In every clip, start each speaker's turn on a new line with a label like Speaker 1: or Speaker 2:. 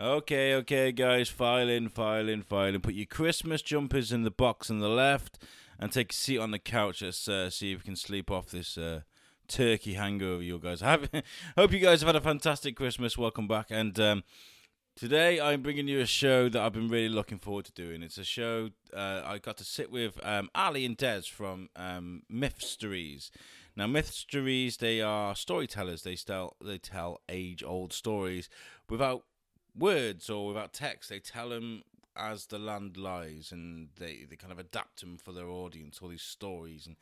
Speaker 1: Okay, okay, guys, file in, file in, file in. Put your Christmas jumpers in the box on the left and take a seat on the couch. Let's uh, see if we can sleep off this uh, turkey hangover, you guys. Have, hope you guys have had a fantastic Christmas. Welcome back. And um, today I'm bringing you a show that I've been really looking forward to doing. It's a show uh, I got to sit with um, Ali and Des from um. Now, Mythstories, they are storytellers. They tell, they tell age-old stories without words or without text. They tell them as the land lies, and they they kind of adapt them for their audience. All these stories, and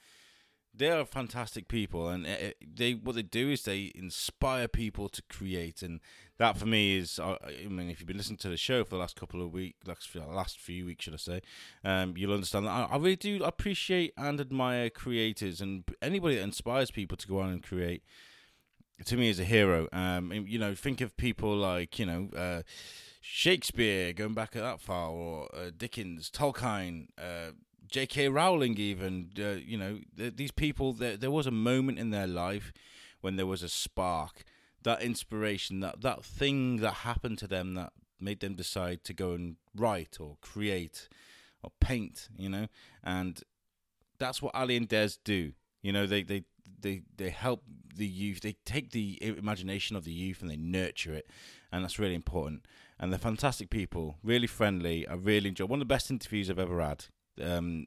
Speaker 1: they are fantastic people. And it, they what they do is they inspire people to create, and that for me is. uh, I mean, if you've been listening to the show for the last couple of weeks, last last few weeks, should I say, um, you'll understand that I, I really do appreciate and admire creators and anybody that inspires people to go on and create to me is a hero. Um, you know, think of people like you know uh, Shakespeare, going back that far, or uh, Dickens, Tolkien, uh, J.K. Rowling, even. Uh, you know, th- these people. There, there was a moment in their life when there was a spark, that inspiration, that that thing that happened to them that made them decide to go and write or create or paint. You know, and that's what Ali and Des do. You know, they they they they help the youth. They take the imagination of the youth and they nurture it, and that's really important. And they're fantastic people, really friendly. I really enjoy one of the best interviews I've ever had. Um,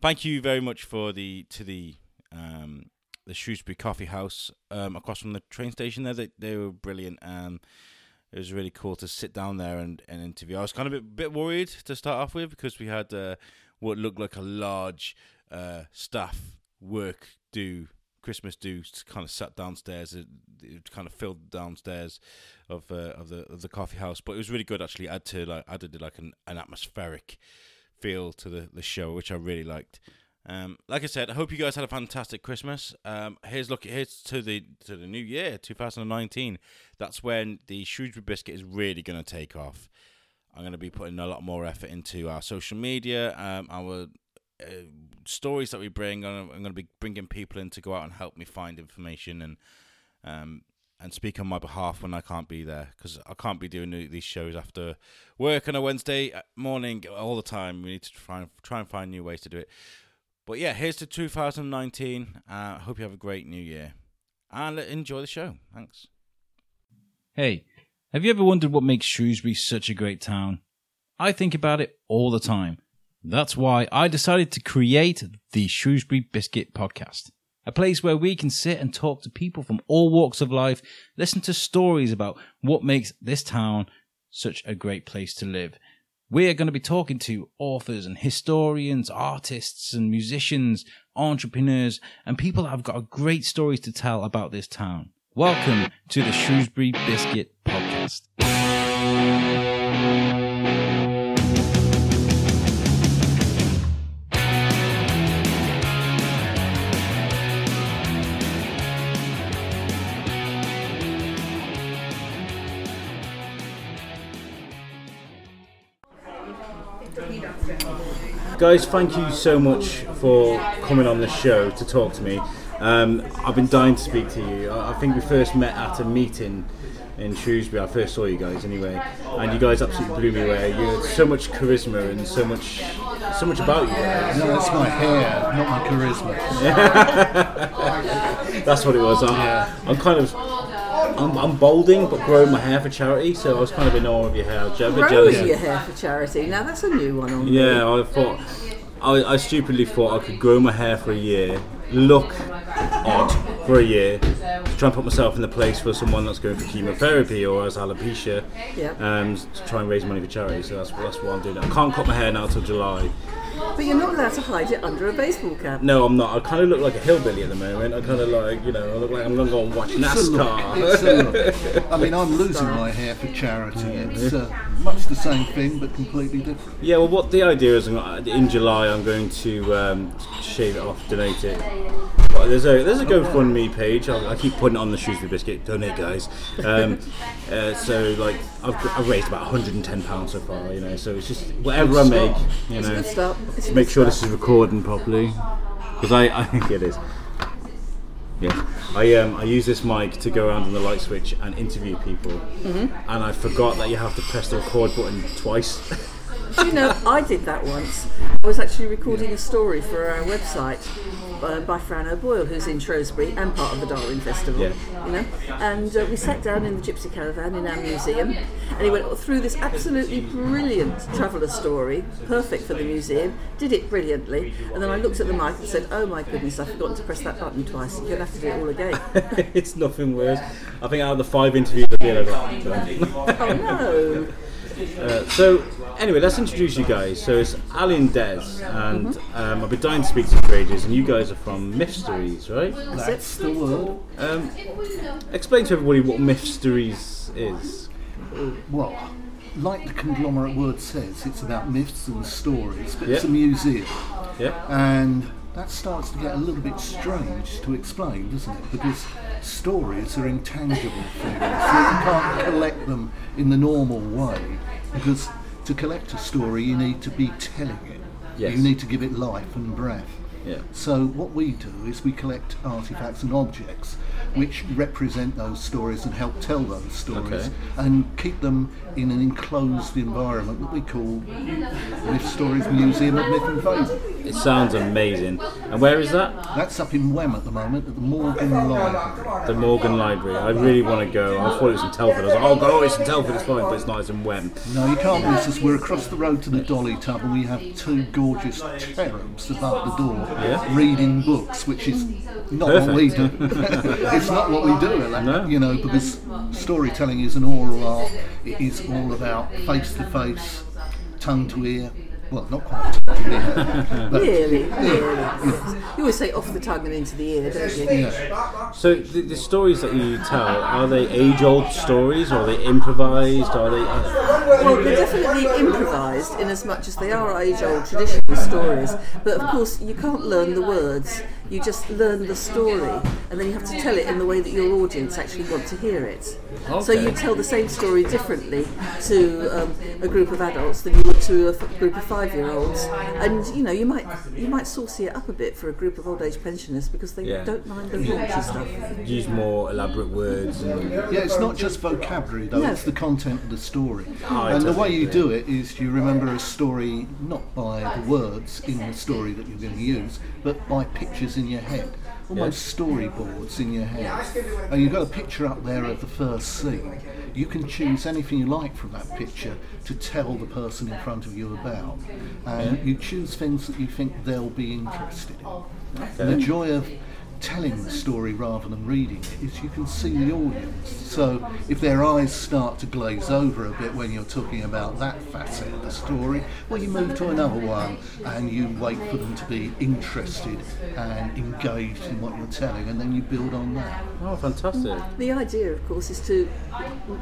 Speaker 1: thank you very much for the to the um, the Shrewsbury Coffee House um, across from the train station. There, they they were brilliant. Um, it was really cool to sit down there and, and interview. I was kind of a bit, bit worried to start off with because we had uh, what looked like a large uh, staff work do Christmas do kind of sat downstairs. It, it kind of filled downstairs of uh, of the of the coffee house, but it was really good actually. Add to like added like an, an atmospheric feel to the, the show, which I really liked. Um, like I said, I hope you guys had a fantastic Christmas. Um, here's look here's to the to the new year, 2019. That's when the Shrewsbury biscuit is really going to take off. I'm going to be putting a lot more effort into our social media, um, our uh, stories that we bring. I'm, I'm going to be bringing people in to go out and help me find information and um, and speak on my behalf when I can't be there because I can't be doing these shows after work on a Wednesday morning all the time. We need to try and try and find new ways to do it. But yeah, here's to 2019. I uh, hope you have a great new year and enjoy the show. Thanks.
Speaker 2: Hey, have you ever wondered what makes Shrewsbury such a great town? I think about it all the time. That's why I decided to create the Shrewsbury Biscuit Podcast, a place where we can sit and talk to people from all walks of life, listen to stories about what makes this town such a great place to live. We're going to be talking to authors and historians, artists and musicians, entrepreneurs, and people that have got great stories to tell about this town. Welcome to the Shrewsbury Biscuit Podcast.
Speaker 1: Guys, thank you so much for coming on the show to talk to me. Um, I've been dying to speak to you. I, think we first met at a meeting in Shrewsbury. I first saw you guys anyway, and you guys absolutely blew me away. You had so much charisma and so much, so much about you guys.
Speaker 3: No, that's my hair, not my charisma.
Speaker 1: That's what it was. I'm, I'm kind of, I'm, I'm balding but growing my hair for charity, so I was kind of in awe of your hair. I was a bit jealous.
Speaker 4: Growing your hair for charity. Now that's a new one on me.
Speaker 1: Yeah, I thought I, I stupidly thought I could grow my hair for a year, look odd for a year, to try and put myself in the place for someone that's going for chemotherapy or has alopecia,
Speaker 4: Yeah.
Speaker 1: um, to try and raise money for charity. So that's that's what I'm doing. I can't cut my hair now till July.
Speaker 4: But you're not allowed to hide it under a baseball cap.
Speaker 1: No, I'm not. I kind of look like a hillbilly at the moment. I kind of like, you know, I look like I'm going to go and watch
Speaker 3: It's a look.
Speaker 1: NASCAR.
Speaker 3: It's a look. I mean, I'm losing my hair for charity. It's uh, much the same thing, but completely different.
Speaker 1: Yeah, well, what the idea is, in July, I'm going to um, shave it off, donate it. Well, there's a there's a GoFundMe page. I, I keep putting it on the Shrewsbury Biscuit. Donate, guys. Um, uh, so like I've, I've raised about 110 pounds so far. You know, so it's just whatever I make. You
Speaker 4: It's
Speaker 1: know,
Speaker 4: good. It's
Speaker 1: make
Speaker 4: good
Speaker 1: sure
Speaker 4: start.
Speaker 1: this is recording properly because I I think it is. Yes. I um I use this mic to go around on the light switch and interview people, and I forgot that you have to press the record button twice.
Speaker 4: Do you know, I did that once. I was actually recording a story for our website uh, by Fran O'Boyle, who's in Shrewsbury and part of the Darwin Festival.
Speaker 1: Yeah.
Speaker 4: You know, and uh, we sat down in the Gypsy Caravan in our museum, and he went through this absolutely brilliant traveller story, perfect for the museum. Did it brilliantly, and then I looked at the mic and said, "Oh my goodness, I've forgotten to press that button twice. You're gonna have to do it all again."
Speaker 1: it's nothing worse. I think out of the five interviews I did, I got
Speaker 4: oh no!
Speaker 1: Uh, so anyway, let's introduce you guys. So it's Ali and Des, and um, I've been dying to speak to you for ages, and you guys are from Mythstories, right?
Speaker 3: That's the word.
Speaker 1: Um, explain to everybody what Mythstories is.
Speaker 3: Well, like the conglomerate word says, it's about myths and stories, but it's a museum.
Speaker 1: Yeah.
Speaker 3: And that starts to get a little bit strange to explain, doesn't it? Because stories are intangible things. You can't collect them in the normal way. Because to collect a story, you need to be telling it.
Speaker 1: Yes.
Speaker 3: You need to give it life and breath.
Speaker 1: Yeah.
Speaker 3: So what we do is we collect artifacts and objects which represent those stories and help tell those stories
Speaker 1: Okay.
Speaker 3: and keep them in an enclosed environment that we call Myth Stories Museum of Myth and Fable.
Speaker 1: It sounds amazing. And where is that?
Speaker 3: That's up in Wem at the moment at the Morgan Library.
Speaker 1: The Morgan Library. I really want to go. I thought it was in Telford. I was like, oh, go, oh, it's in Telford, it's fine, but it's not. It's in Wem.
Speaker 3: No, you can't miss us. We're across the road to the Dolly Tub and we have two gorgeous cherubs above the door
Speaker 1: Yeah.
Speaker 3: reading books, which is not what we do. it's not what we do, like,
Speaker 1: No.
Speaker 3: you know, because storytelling is an oral art. It is all about face to face, tongue to ear. Well, not quite tongue but
Speaker 4: Really, really. You always say off the tongue and into the ear, don't you?
Speaker 3: yeah.
Speaker 1: So the, the stories that you tell are they age-old stories, or are they improvised? Are they?
Speaker 4: Well, they're definitely improvised in as much as they are age-old traditional stories. But of course, you can't learn the words. You just learn the story, and then you have to tell it in the way that your audience actually want to hear it. So you tell the same story differently to um, a group of adults than you would to a f- group of five-year-olds. And you know, you might you might saucy it up a bit for a group of old-age pensioners because they
Speaker 1: Yeah.
Speaker 4: don't mind the raunchy stuff.
Speaker 1: Use more elaborate words and
Speaker 3: Yeah, it's not just vocabulary though,
Speaker 4: No.
Speaker 3: it's the content of the story.
Speaker 1: Oh, I
Speaker 3: and the way you do it is you remember a story not by the words in the story that you're going to use, but by pictures in your head. Almost storyboards in your head. And you've got a picture up there of the first scene. You can choose anything you like from that picture to tell the person in front of you about. And you choose things that you think they'll be interested in. And the joy of telling the story rather than reading it is you can see the audience. So if their eyes start to glaze over a bit when you're talking about that facet of the story, well, you move to another one and you wait for them to be interested and engaged in what you're telling, and then you build on that.
Speaker 1: oh, fantastic.
Speaker 4: The idea, of course, is to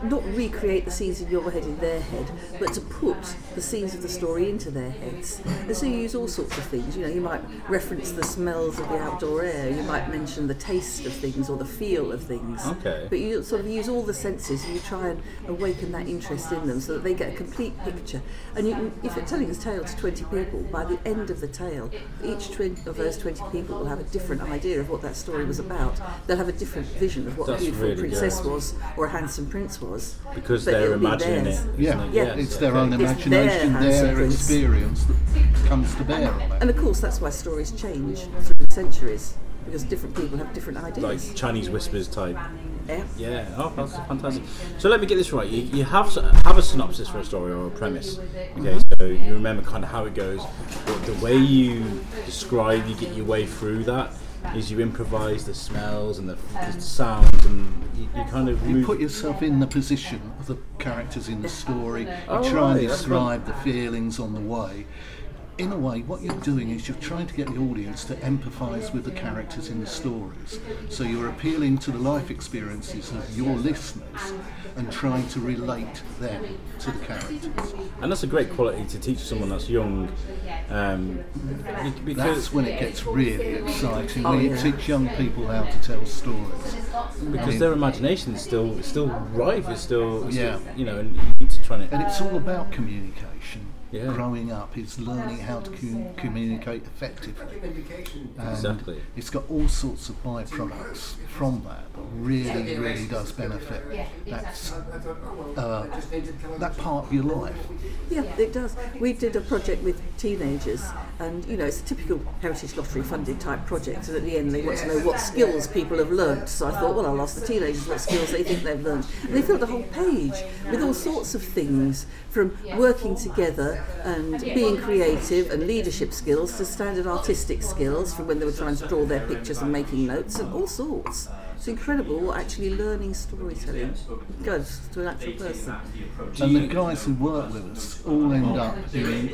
Speaker 4: not recreate the scenes in your head in their head, but to put the scenes of the story into their heads. And so you use all sorts of things. You know, you might reference the smells of the outdoor air. You might mention the taste of things or the feel of things.
Speaker 1: Okay.
Speaker 4: But you sort of use all the senses and you try and awaken that interest in them so that they get a complete picture. And you, can- if you're telling a tale to 20 people, by the end of the tale, each 20 of those 20 people will have a different idea of what that story was about. They'll have a different vision of what
Speaker 1: That's
Speaker 4: a beautiful
Speaker 1: really
Speaker 4: princess
Speaker 1: good.
Speaker 4: was or a handsome prince was.
Speaker 1: Because
Speaker 4: But
Speaker 1: they're imagining
Speaker 4: theirs.
Speaker 1: it.
Speaker 3: Yeah,
Speaker 1: it?
Speaker 4: Yeah.
Speaker 3: it's their own imagination,
Speaker 4: their
Speaker 3: their, experience that comes to bear on it.
Speaker 4: And of course, that's why stories change through the centuries because different people have different ideas.
Speaker 1: Like Chinese whispers type.
Speaker 4: yeah.
Speaker 1: Yeah, oh, that's fantastic. So let me get this right. You, you have have a synopsis for a story or a premise. Okay, mm-hmm. so you remember kind of how it goes. But the way you describe, you get your way through that is you improvise the smells and the, the sounds, and you, you kind of
Speaker 3: You put yourself in the position of the characters in the story. You
Speaker 1: Oh,
Speaker 3: try and
Speaker 1: right, that's
Speaker 3: describe the feelings on the way. In a way, what you're doing is you're trying to get the audience to empathise with the characters in the stories. So you're appealing to the life experiences of your listeners and trying to relate them to the characters.
Speaker 1: and that's a great quality to teach someone that's young. Um, because
Speaker 3: That's when it gets really exciting.
Speaker 4: Oh,
Speaker 3: when you
Speaker 4: yeah.
Speaker 3: teach young people how to tell stories.
Speaker 1: because their imagination is still still rife. It's still, it's
Speaker 3: Yeah.
Speaker 1: still you know, and you need to try and
Speaker 3: And it's all about communication.
Speaker 1: Yeah.
Speaker 3: growing up is learning how to cu- communicate effectively. And
Speaker 1: Exactly.
Speaker 3: It's got all sorts of byproducts from that that really, really does benefit that's, uh, that part of your life.
Speaker 4: Yeah, it does. We did a project with teenagers, and you know, it's a typical Heritage Lottery funded type project. And at the end, they want to know what skills people have learnt. So I thought, well, I'll ask the teenagers what skills they think they've learnt. And they filled the whole page with all sorts of things from working together and being creative and leadership skills to standard artistic skills from when they were trying to draw their pictures and making notes and all sorts. It's incredible what actually learning storytelling does to an actual person.
Speaker 3: And the guys who work with us all end up in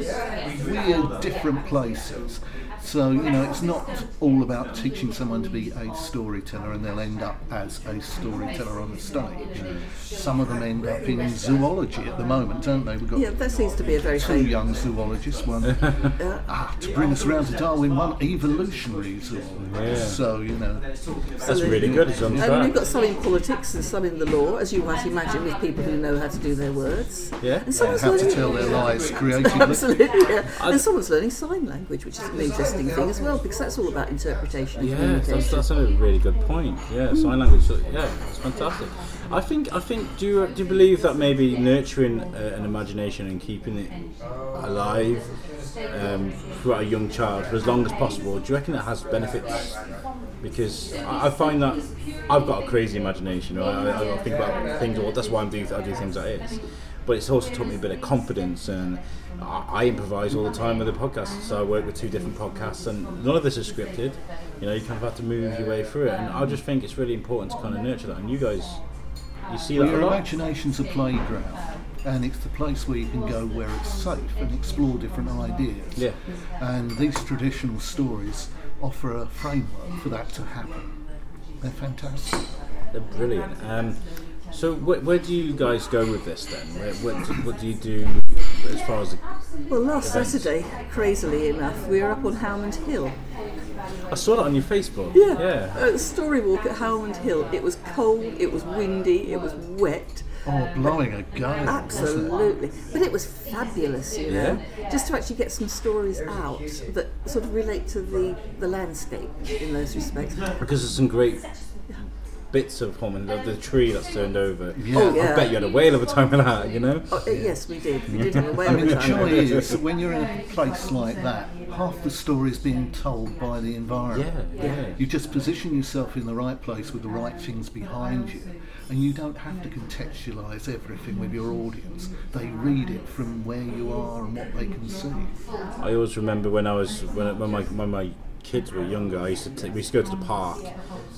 Speaker 3: weird, different places. So, you know, it's not all about teaching someone to be a storyteller and they'll end up as a storyteller on the stage. Some of them end up in zoology at the moment, don't they? We've got
Speaker 4: Yeah, that seems to be a very
Speaker 3: two
Speaker 4: famous.
Speaker 3: young zoologists, one ah, to bring us around to Darwin, one evolutionary zoologist. So, you know,
Speaker 1: That's really good. It's on
Speaker 4: And
Speaker 1: track.
Speaker 4: we've got some in politics and some in the law, as you might imagine, with people who know how to do their words.
Speaker 1: Yeah.
Speaker 4: And someone's
Speaker 3: how to tell their lies creatively.
Speaker 4: Absolutely, yeah. And someone's learning sign language, which is an interesting thing as well, because that's all about interpretation and
Speaker 1: Yeah, that's, that's a really good point. Yeah, sign language. so- Yeah, it's fantastic. I think. I think. Do you do you believe that maybe nurturing uh, an imagination and keeping it alive um, throughout a young child for as long as possible? Do you reckon it has benefits? Because I, I find that I've got a crazy imagination. Right? I, I think about things. Well, that's why I'm doing. I do things like this. But it's also taught me a bit of confidence and. I I improvise all the time with the podcast, so I work with two different podcasts, and none of this is scripted. You know, you kind of have to move your way through it, and I just think it's really important to kind of nurture that. And you guys, you see
Speaker 3: Well,
Speaker 1: that a
Speaker 3: your
Speaker 1: lot.
Speaker 3: imagination's a playground, and it's the place where you can go where it's safe and explore different ideas.
Speaker 1: Yeah.
Speaker 3: And these traditional stories offer a framework for that to happen. They're fantastic.
Speaker 1: They're brilliant. Um, so wh- where do you guys go with this then? Where, what, do, what do you do as far as the,
Speaker 4: Well, last
Speaker 1: Events.
Speaker 4: Saturday, crazily enough, we were up on Haughmond Hill.
Speaker 1: I saw that on your Facebook.
Speaker 4: Yeah.
Speaker 1: Yeah.
Speaker 4: Uh, story walk at Haughmond Hill. It was cold, it was windy, it was wet.
Speaker 3: Oh, blowing a gale. wasn't it?
Speaker 4: Absolutely. But it was fabulous, you know, just to actually get some stories out that sort of relate to the, the landscape in those respects.
Speaker 1: Because there's some great bits of Haughmond, the, the tree that's turned over.
Speaker 3: Yeah.
Speaker 4: Oh, yeah.
Speaker 1: I bet you had a whale of a time with that, you know?
Speaker 4: Oh, uh, yes, we did. We did have a whale
Speaker 3: I
Speaker 4: of
Speaker 3: mean,
Speaker 4: a
Speaker 3: the joy is that when you're in a place like that, half the story is being told by the environment.
Speaker 1: Yeah, yeah.
Speaker 3: You just position yourself in the right place with the right things behind you, and you don't have to contextualise everything with your audience. They read it from where you are and what they can see.
Speaker 1: I always remember when I was when, when my when my kids were younger, I used to take, we used to go to the park,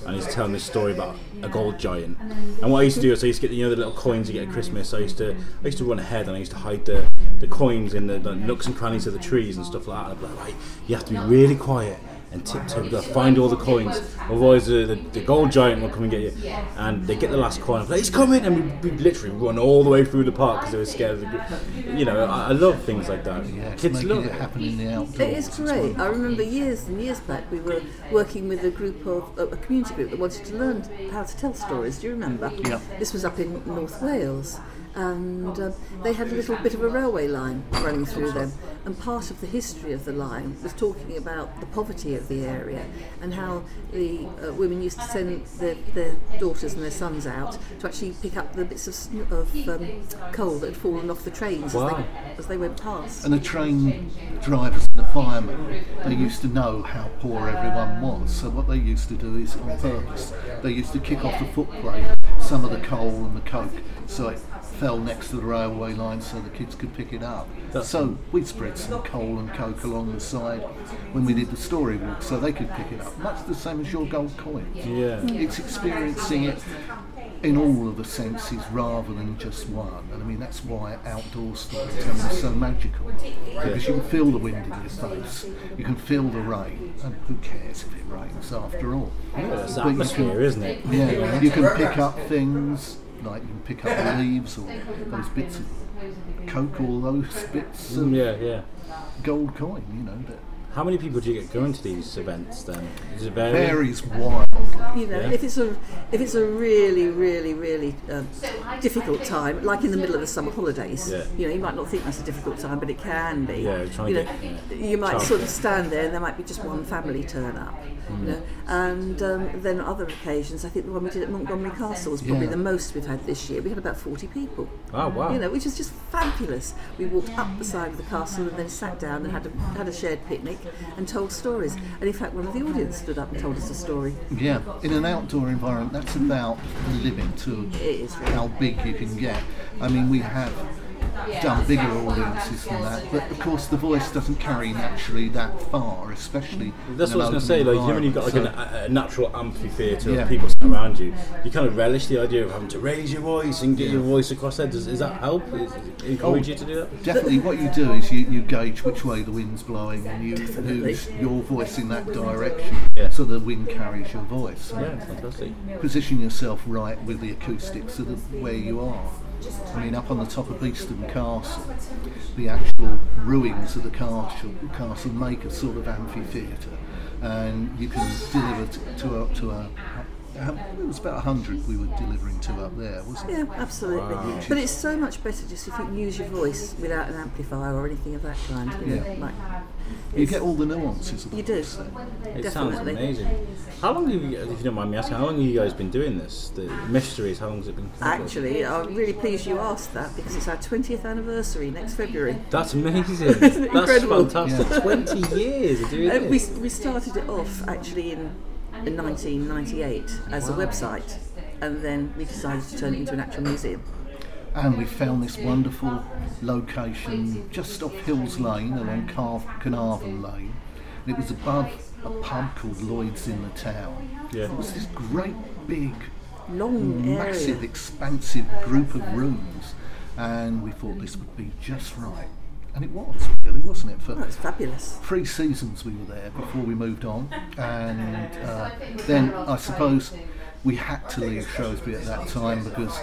Speaker 1: and he's telling this story about a gold giant. And what I used to do is I used to get you know the little coins you get at Christmas. I used to I used to run ahead and I used to hide the, the coins in the, the nooks and crannies of the trees and stuff like that. And I'd be like, right, you have to be really quiet. And tiptoe, to find all the coins. Otherwise, the, the, the gold giant will come and get you. And they get the last coin. I'm like, he's coming! And we, we literally run all the way through the park because they were scared of the. gr- You know, I, I love things like that.
Speaker 3: Yeah,
Speaker 1: Kids love
Speaker 3: it
Speaker 1: it.
Speaker 3: happen in the outdoors.
Speaker 4: It is great.
Speaker 3: well.
Speaker 4: I remember years and years back we were working with a group of a a community group that wanted to learn how to tell stories. Do you remember?
Speaker 3: Yeah.
Speaker 4: This was up in North Wales, and um, they had a little bit of a railway line running through them. And part of the history of the line was talking about the poverty of the area and how the uh, women used to send their, their daughters and their sons out to actually pick up the bits of, sn- of um, coal that had fallen off the trains
Speaker 1: Wow.
Speaker 4: as, they, as they went past.
Speaker 3: And the train drivers and the firemen, they used to know how poor everyone was. So what they used to do is, on purpose, they used to kick off the footplate some of the coal and the coke, so it fell next to the railway line, so the kids could pick it up. so we spread some coal and coke along the side when we did the story walk, so they could pick it up. Much the same as your gold coins.
Speaker 1: Yeah.
Speaker 3: It's experiencing it in all of the senses rather than just one. And I mean, that's why outdoor storytelling is so magical. Because you can feel the wind in your face, you can feel the rain, and who cares if it rains after all?
Speaker 1: It's
Speaker 3: But
Speaker 1: atmosphere,
Speaker 3: can-
Speaker 1: isn't it?
Speaker 3: Yeah, you can pick up things like you can pick up leaves or those bits of coke or those bits mm, of
Speaker 1: Yeah, yeah.
Speaker 3: gold coin, you know. That
Speaker 1: How many people do you get going to these events then? Is it vary?
Speaker 3: Varies wild.
Speaker 4: you know,
Speaker 1: Yeah.
Speaker 4: if it's a if it's a really, really, really um, difficult time, like in the middle of the summer holidays,
Speaker 1: Yeah.
Speaker 4: you know, you might not think that's a difficult time, but it can be.
Speaker 1: Yeah,
Speaker 4: you know,
Speaker 1: get, yeah,
Speaker 4: you might
Speaker 1: childcare.
Speaker 4: sort of stand there, and there might be just one family turn up.
Speaker 1: Mm.
Speaker 4: You know, and um, then other occasions, I think the one we did at Montgomery Castle was probably
Speaker 3: Yeah.
Speaker 4: the most we've had this year. We had about forty people.
Speaker 1: Oh wow!
Speaker 4: You know, which is just fabulous. We walked up the side of the castle and then sat down and had a, had a shared picnic and told stories. And in fact, one of the audience stood up and told us a story.
Speaker 3: Yeah, in an outdoor environment, that's about the limit to
Speaker 4: It is really.
Speaker 3: how big you can get. I mean, we have done bigger audiences than that, but of course the voice doesn't carry naturally that far, especially.
Speaker 1: Mm.
Speaker 3: That's
Speaker 1: what I was going to say. Like, you know, when you've got like an, a, a natural amphitheatre
Speaker 3: Yeah.
Speaker 1: of people sat around you, you kind of relish the idea of having to raise your voice and get your voice across there. Does, does that help? Is, it oh, encourage you to do that?
Speaker 3: Definitely, what you do is you, you gauge which way the wind's blowing and you
Speaker 4: Definitely.
Speaker 3: use your voice in that direction,
Speaker 1: Yeah.
Speaker 3: so the wind carries your voice.
Speaker 1: Yeah, fantastic.
Speaker 3: position yourself right with the acoustics of the, where you are. I mean, up on the top of Beeston Castle, the actual ruins of the castle, castle make a sort of amphitheatre, and you can deliver t- to a, to a it was about hundred we were delivering to up there, wasn't it?
Speaker 4: Yeah, absolutely. But it's so much better just if you can use your voice without an amplifier or anything of that kind. You, know,
Speaker 3: Yeah.
Speaker 4: like,
Speaker 3: You get all the nuances of the
Speaker 4: You do.
Speaker 3: voice there.
Speaker 1: It sounds amazing. How long have you, if you don't mind me asking, how long have you guys been doing this? The Mythstories, how long has it been? going?
Speaker 4: Actually, I'm really pleased you asked that because it's our 20th anniversary next February.
Speaker 1: That's amazing.
Speaker 4: Isn't
Speaker 1: That's
Speaker 4: incredible?
Speaker 1: fantastic. 20 years of doing
Speaker 4: Uh, we, we started it off actually in, in 1998 as a website, and then we decided to turn it into an actual museum.
Speaker 3: And we found this wonderful location just off Hills Lane along Car- Carnarvon Lane. And it was above a pub called Lloyd's in the town.
Speaker 1: Yeah.
Speaker 3: It was this great big
Speaker 4: Long
Speaker 3: massive,
Speaker 4: area.
Speaker 3: expansive group of rooms, and we thought this would be just right. And it was, really, wasn't it? For
Speaker 4: Oh, it's fabulous.
Speaker 3: three seasons we were there before we moved on, and uh, then I suppose we had to leave Shrewsbury at that time because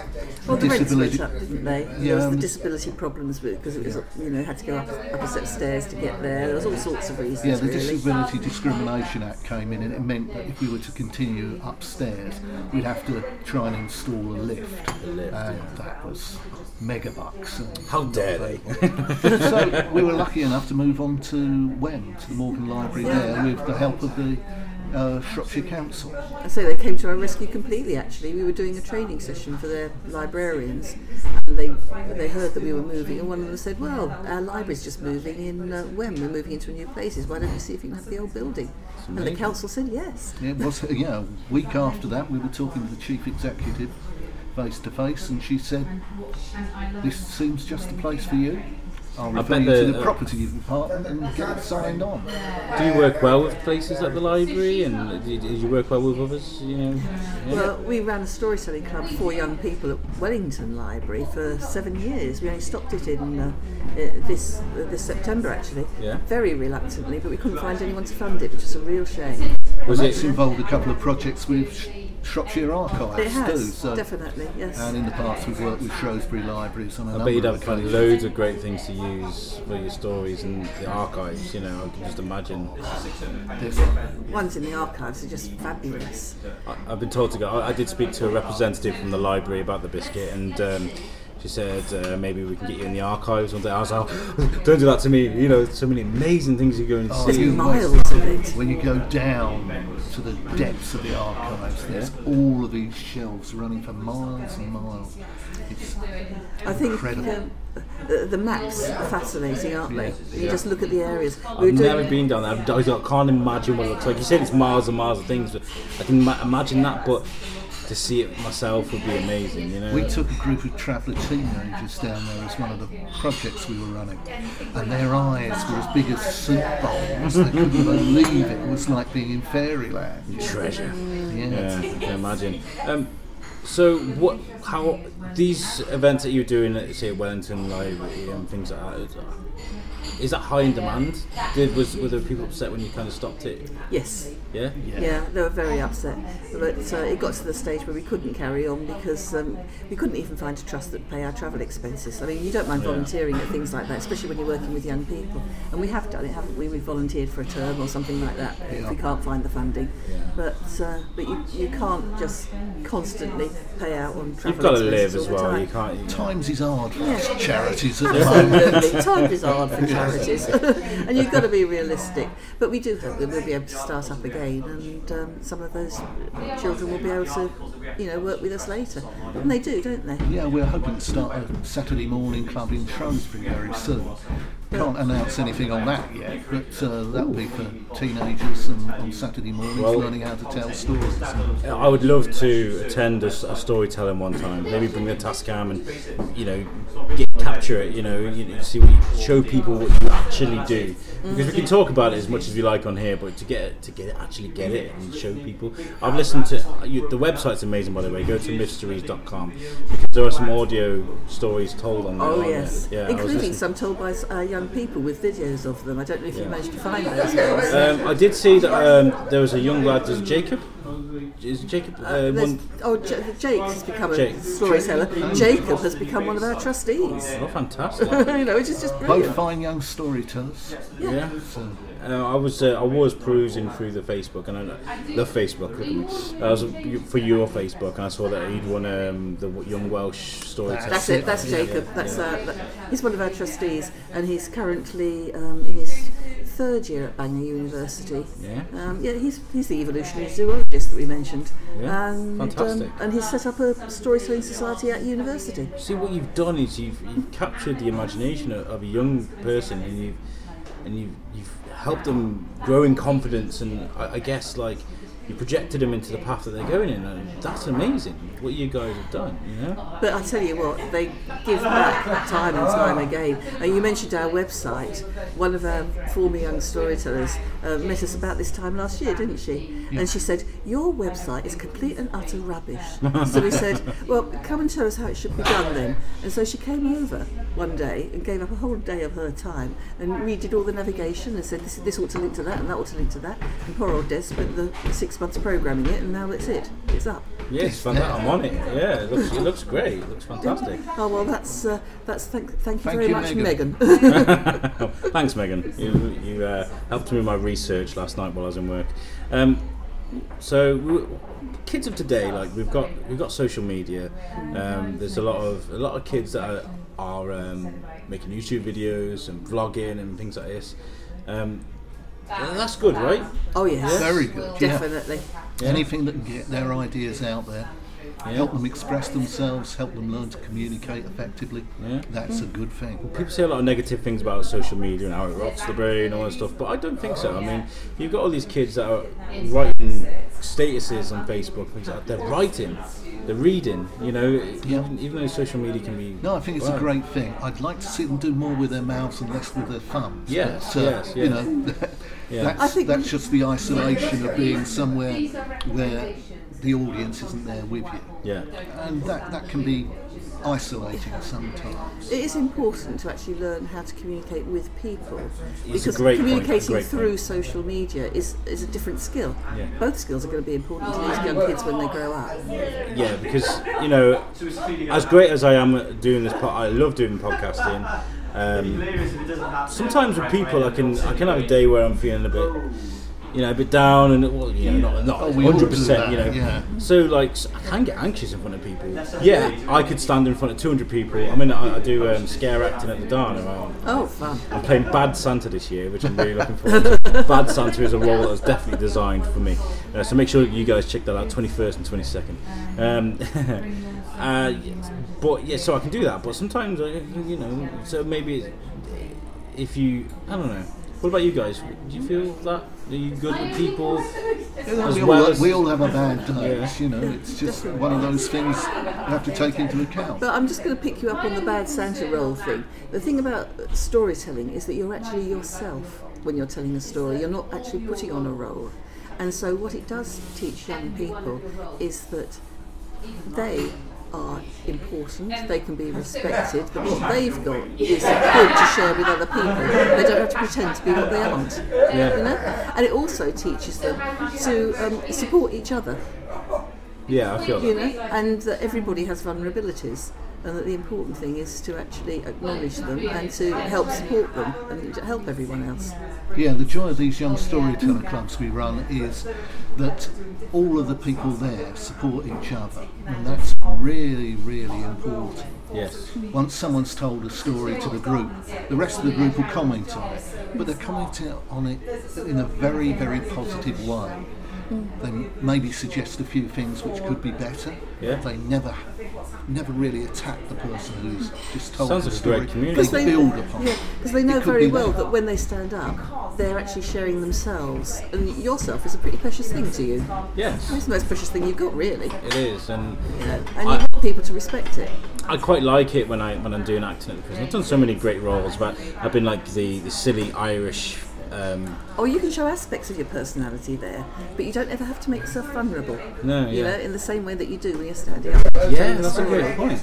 Speaker 4: Well, the rents
Speaker 3: disability.
Speaker 4: went up, didn't they?
Speaker 3: Yeah,
Speaker 4: there was the
Speaker 3: um,
Speaker 4: disability problems because it was, you know, had to go up, up a set of stairs to get there. There was all sorts of reasons,
Speaker 3: Yeah, the
Speaker 4: really.
Speaker 3: Disability Discrimination Act came in, and it meant that if we were to continue upstairs, we'd have to try and install a lift,
Speaker 1: lift,
Speaker 3: and that was mega bucks.
Speaker 1: How dare they?
Speaker 3: so we were lucky enough to move on to Wem, to the Morgan Library there, with the help of the uh, Shropshire Council.
Speaker 4: And so they came to our rescue completely. Actually, we were doing a training session for their librarians, and they they heard that we were moving, and one of them said, "Well, our library's just moving in uh, when we're moving into a new places. Why don't you see if you can have the old building?" And the council said yes.
Speaker 3: It was, yeah, a week after that, we were talking to the chief executive face to face, and she said, "This seems just the place for you. I'll refer
Speaker 1: bet
Speaker 3: you to
Speaker 1: the-
Speaker 3: the property department and get it signed on."
Speaker 1: Do you work well with places like the library, and do you, do you work well with others? You know, yeah.
Speaker 4: Well, we ran a storytelling club for young people at Wellington Library for seven years. We only stopped it in uh, uh, this uh, this September, actually.
Speaker 1: Yeah.
Speaker 4: Very reluctantly, but we couldn't find anyone to fund it, which is a real shame.
Speaker 1: was
Speaker 3: That's
Speaker 1: it?
Speaker 3: involved a couple of projects with Sh- Shropshire Archives
Speaker 4: It has
Speaker 3: too. So,
Speaker 4: definitely, yes.
Speaker 3: and in the past, we've worked with Shrewsbury Libraries on a
Speaker 1: I
Speaker 3: number
Speaker 1: bet you'd
Speaker 3: of
Speaker 1: have found loads of great things to use for your stories and the archives. You know, I can just imagine.
Speaker 4: Ones in the archives are just fabulous.
Speaker 1: I- I've been told to go. I I did speak to a representative from the library about the biscuit, and um, she said uh, maybe we can get you in the archives one day. I was like, don't do that to me. You know, so many amazing things you're going to
Speaker 3: Oh,
Speaker 1: see.
Speaker 4: There's
Speaker 3: you
Speaker 4: miles
Speaker 3: must-
Speaker 4: of it.
Speaker 3: When you go down to the depths of the archives, there's all of these shelves running for miles and miles. It's
Speaker 4: I think
Speaker 3: incredible.
Speaker 4: um, the, the maps are fascinating, aren't they? You
Speaker 1: Yeah.
Speaker 4: just look at the areas. We
Speaker 1: I've never been down there. I've- I can't imagine what it looks like. You said it's miles and miles of things, but I can ma- imagine that. But to see it myself would be amazing. You know.
Speaker 3: We took a group of traveller teenagers down there as one of the projects we were running, and their eyes were as big as soup bowls. They couldn't believe it. It was like being in fairyland.
Speaker 1: treasure.
Speaker 3: Yeah.
Speaker 1: Yeah, I can imagine. Um, so what? How these events that you're doing, at, say at Wellington Library and things like that? Is that high in demand? Did was were there people upset when you kind of stopped it?
Speaker 4: Yes.
Speaker 1: Yeah.
Speaker 4: Yeah, they were very upset. But uh, it got to the stage where we couldn't carry on because um, we couldn't even find a trust that pay our travel expenses. I mean, you don't mind volunteering at things like that, especially when you're working with young people. And we have done it, haven't we? We've volunteered for a term or something like that if we can't find the funding. But uh, but you, you can't just constantly pay out on travel
Speaker 1: You've got to live as well.
Speaker 4: time.
Speaker 1: You can't. You
Speaker 3: Times is hard for
Speaker 4: Yeah.
Speaker 3: us charities at the moment.
Speaker 4: Absolutely, time is hard for charities, and you've got to be realistic. But we do hope that we'll be able to start up again, and um, some of those children will be able to, you know, work with us later. And they do, don't they?
Speaker 3: Yeah, we're hoping to start a Saturday morning club in Shrewsbury very soon. Can't announce anything on that yet, but uh, that'll be for teenagers and on Saturday mornings
Speaker 1: Well-
Speaker 3: learning how to tell stories.
Speaker 1: I would love to attend a storytelling one time. Maybe bring the Tascam and you know get, capture it. You know, you know, see what you, show people what you actually do. Because we can talk about it as much as we like on here, but to get it, to get it, actually get it and show people. I've listened to you, the website's amazing by the way. Go to mythstories.com because there are some audio stories told on there.
Speaker 4: Oh yes,
Speaker 1: there? Yeah,
Speaker 4: including some told by uh, young people with videos of them. I don't know if you managed to find those. ones.
Speaker 1: Um, I did see that um, there was a young lad, there's Jacob. Is Jacob uh,
Speaker 4: There's-
Speaker 1: one?
Speaker 4: oh, J- Jake has become
Speaker 1: Jake.
Speaker 4: a storyteller. Jacob has become one of our trustees.
Speaker 1: Oh, fantastic!
Speaker 4: you know, which is just
Speaker 3: Both fine young storytellers.
Speaker 1: Yeah. Uh, I was uh, I was perusing through the Facebook and I love Facebook. Look at me. I was for your Facebook and I saw that he'd won um, the Young Welsh Storyteller.
Speaker 4: That's it. That's Jacob. That's uh, he's one of our trustees, and he's currently um, in his third year at Bangor University.
Speaker 1: Yeah.
Speaker 4: Um, yeah, he's he's the evolutionary zoologist that we mentioned.
Speaker 1: Yeah,
Speaker 4: And,
Speaker 1: fantastic.
Speaker 4: Um, and he's set up a storytelling society at university.
Speaker 1: See what you've done is you've, you've captured the imagination of, of a young person and you've and you've, you've helped them grow in confidence and I, I guess like you projected them into the path that they're going in and that's amazing what you guys have done. You know.
Speaker 4: But I tell you what, they give back time and time again. And you mentioned our website. One of our former young storytellers uh, met us about this time last year, didn't she? And she said, Your website is complete and utter rubbish. so we said, Well, come and show us how it should be done then. And so she came over one day and gave up a whole day of her time and redid all the navigation and said, This, this ought to link to that and that ought to link to that. And poor old Des spent the six months programming it and now it's it. It's up.
Speaker 1: Yes, fantastic. I'm on it. Yeah, it looks, it looks great. It looks fantastic.
Speaker 4: Oh well, that's uh, that's thank, thank you
Speaker 3: Thank
Speaker 4: very
Speaker 3: you,
Speaker 4: much,
Speaker 3: Megan.
Speaker 4: Megan.
Speaker 1: Oh, thanks, Megan. You, you uh, helped me with my research last night while I was in work. Um, so, w- kids of today, like we've got we've got social media. Um, there's a lot of a lot of kids that are, are um, making YouTube videos and vlogging and things like this. Um, that's good, right?
Speaker 4: oh yes,
Speaker 3: Very good. Yeah.
Speaker 4: definitely.
Speaker 3: Anything that can get their ideas out there, help them express themselves, help them learn to communicate effectively.
Speaker 1: Yeah.
Speaker 3: That's a good thing.
Speaker 1: Well, People say a lot of negative things about social media and how it rots the brain and all that stuff, but I don't think so. I mean, you've got all these kids that are writing statuses on Facebook, things like that. They're writing, they're reading, you know,
Speaker 3: Yeah.
Speaker 1: even, even though social media can be.
Speaker 3: No, I think it's
Speaker 1: Wow.
Speaker 3: a great thing. I'd like to see them do more with their mouths and less with their thumbs.
Speaker 1: Yes,
Speaker 3: but, uh,
Speaker 1: yes,
Speaker 3: You know,
Speaker 1: Yeah.
Speaker 3: that's,
Speaker 4: I think-
Speaker 3: that's just the isolation of being somewhere where the audience isn't there with you.
Speaker 1: Yeah.
Speaker 3: And that, that can be isolating sometimes.
Speaker 4: It is important to actually learn how to communicate with people
Speaker 1: It's a
Speaker 4: because
Speaker 1: great point, a
Speaker 4: communicating
Speaker 1: great
Speaker 4: through
Speaker 1: point.
Speaker 4: social media is, is a different skill.
Speaker 1: Yeah.
Speaker 4: Both skills are going to be important to these young kids when they grow up.
Speaker 1: Yeah, because you know, as great as I am at doing this, po- I love doing podcasting. Um, sometimes with people, I can I can have a day where I'm feeling a bit, you know, a bit down and well, you know, not not
Speaker 3: we all do
Speaker 1: hundred percent, you know.
Speaker 3: yeah.
Speaker 1: So like, I can get anxious in front of people. Yeah, I could stand in front of 200 people. I mean, I, I do um, scare acting at the Dana. Um,
Speaker 4: Oh, fun.
Speaker 1: I'm playing Bad Santa this year, which I'm really looking forward to. Bad Santa is a role that was definitely designed for me. Uh, so make sure you guys check that out, 21st and 22nd. Um, uh, yes, but yeah, so I can do that. But sometimes, uh, you know, so maybe if you, I don't know. What about you guys? Do you feel that? Are you good with people? As
Speaker 3: we,
Speaker 1: well
Speaker 3: all,
Speaker 1: as-
Speaker 3: we all have a bad day,
Speaker 1: Yeah.
Speaker 3: you know, it's just one of those things you have to take into account.
Speaker 4: But I'm just going to pick you up on the bad Santa role thing. The thing about storytelling is that you're actually yourself when you're telling a story. You're not actually putting on a role. And so what it does teach young people is that they are important, they can be respected, but what they've got is good to share with other people. They don't have to pretend to be what they aren't. You know? And it also teaches them to um, support each other,
Speaker 1: Yeah, I feel
Speaker 4: you
Speaker 1: that.
Speaker 4: know, and that everybody has vulnerabilities. And that the important thing is to actually acknowledge them and to help support them and to help everyone else.
Speaker 3: Yeah, the joy of these young storyteller clubs we run is that all of the people there support each other, and that's really, really important.
Speaker 1: Yes.
Speaker 3: Once someone's told a story to the group, the rest of the group will comment on it, but they're commenting on it in a very, very positive way. Mm. They maybe suggest a few things which could be better.
Speaker 1: Yeah.
Speaker 3: They never, never really attack the person who's just told
Speaker 1: Sounds
Speaker 3: the
Speaker 1: like a
Speaker 3: story.
Speaker 1: great community.
Speaker 3: They build upon
Speaker 4: yeah, because they know very
Speaker 3: be
Speaker 4: well
Speaker 3: better.
Speaker 4: that when they stand up, they're actually sharing themselves, and yourself is a pretty precious thing to you.
Speaker 1: Yes,
Speaker 4: It's the most precious thing you've got, really.
Speaker 1: it is, and
Speaker 4: You know, and you want people to respect it.
Speaker 1: I quite like it when I when I'm doing acting at the prison. I've done so many great roles, but I've been like the the silly Irish. Um,
Speaker 4: Or you can show aspects of your personality there, but you don't ever have to make yourself vulnerable.
Speaker 1: No,
Speaker 4: You
Speaker 1: yeah.
Speaker 4: know, in the same way that you do when you're standing up.
Speaker 1: yeah,
Speaker 4: telling a
Speaker 1: that's a
Speaker 4: story.
Speaker 1: great point.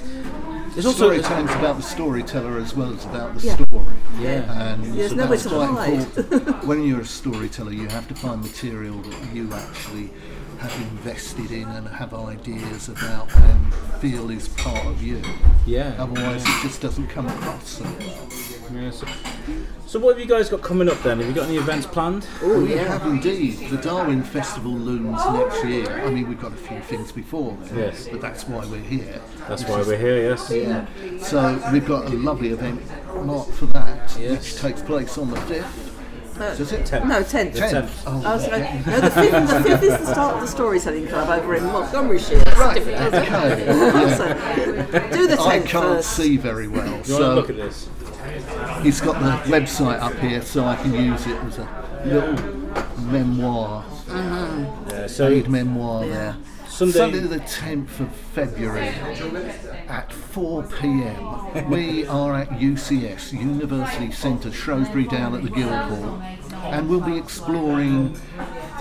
Speaker 1: There's also
Speaker 3: Storytelling's about the storyteller as well as about the
Speaker 4: Yeah.
Speaker 3: story.
Speaker 1: Yeah.
Speaker 3: And
Speaker 4: There's
Speaker 3: so
Speaker 4: nowhere
Speaker 3: that's
Speaker 4: to hide.
Speaker 3: when you're a storyteller, you have to find material that you actually have invested in and have ideas about and feel is part of you.
Speaker 1: yeah.
Speaker 3: Otherwise, it just doesn't come across so well.
Speaker 1: Yeah so, so what have you guys got coming up then? Have you got any events planned?
Speaker 4: Oh,
Speaker 3: we
Speaker 4: yeah.
Speaker 3: have indeed. The Darwin Festival looms next year. I mean, we've got a few things before then,
Speaker 1: Yes.
Speaker 3: but that's why we're here.
Speaker 1: That's why we're here. Yes.
Speaker 3: Yeah. So we've got a lovely event marked for that,
Speaker 1: Yes.
Speaker 3: which takes place on the 5th.
Speaker 4: Uh,
Speaker 3: Does it?
Speaker 1: Tenth.
Speaker 4: No, 10th.
Speaker 1: The
Speaker 3: 10th.
Speaker 1: tenth.
Speaker 3: Oh,
Speaker 4: I
Speaker 3: yeah.
Speaker 4: no, the fifth, the fifth is the start of the storytelling club over in Montgomeryshire. That's
Speaker 3: Right,
Speaker 4: different, isn't it?
Speaker 3: okay.
Speaker 4: So, do the
Speaker 3: I can't
Speaker 4: first.
Speaker 3: see very well,
Speaker 1: You want to
Speaker 3: so
Speaker 1: look at this?
Speaker 3: He's got the website up here, so I can use it as a little memoir,
Speaker 1: Yeah. So
Speaker 3: paid memoir there.
Speaker 1: Sunday-
Speaker 3: the 10th of February at 4 pm. We are at UCS, University Centre, Shrewsbury, down at the Guildhall, and we'll be exploring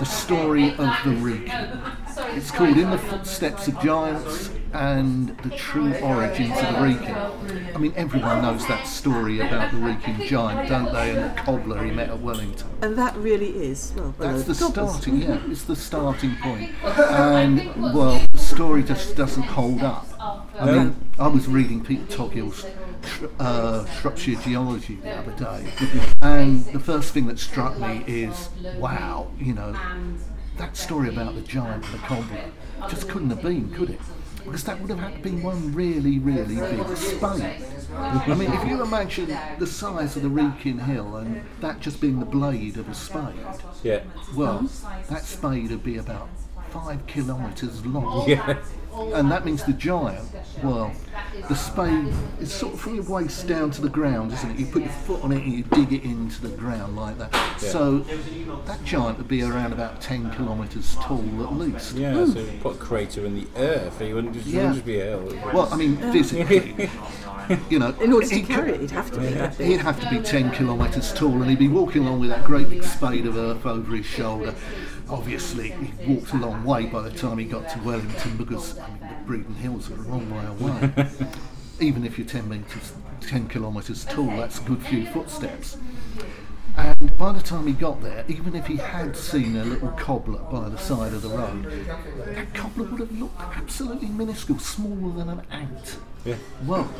Speaker 3: the story of the Wrekin. It's called In the Footsteps of Giants and the True Origins of the Wrekin. I mean, everyone knows that story about the Wrekin giant, don't they? And the cobbler he met at Wellington.
Speaker 4: And that really is, well,
Speaker 3: That's the
Speaker 4: uh,
Speaker 3: starting, yeah, it's the starting point. And, well, the story just doesn't hold up. I mean, I was reading Peter Toghill's uh, Shropshire Geology the other day, and the first thing that struck me is, wow, you know, that story about the giant and the cobbler just couldn't have been, could it? Because that would have had to be one really, really big spade. I mean, if you imagine the size of the Wrekin Hill and that just being the blade of a spade,
Speaker 1: yeah.
Speaker 3: well, that spade would be about five kilometres long.
Speaker 1: Yeah.
Speaker 3: And that means the giant, well, the spade is sort of from your waist down to the ground, isn't it? You put your foot on it and you dig it into the ground like that. So that giant would be around about 10 kilometres tall at least.
Speaker 1: Yeah. So you put a crater in the earth. You wouldn't just, you
Speaker 3: Yeah.
Speaker 1: just be a.
Speaker 3: Well, I mean, physically, you know,
Speaker 4: In order to
Speaker 3: he could-
Speaker 4: carry it, it'd have to be that big.
Speaker 3: He'd have to be 10 kilometres tall and he'd be walking along with that great big spade of earth over his shoulder. Obviously, he walked a long way by the time he got to Wellington because I mean, the Breidden Hills are a long way away. Even if you're 10 metres, 10 kilometres tall, that's a good few footsteps. And by the time he got there, even if he had seen a little cobbler by the side of the road, that cobbler would have looked absolutely minuscule, smaller than an ant.
Speaker 1: Yeah.
Speaker 3: Well,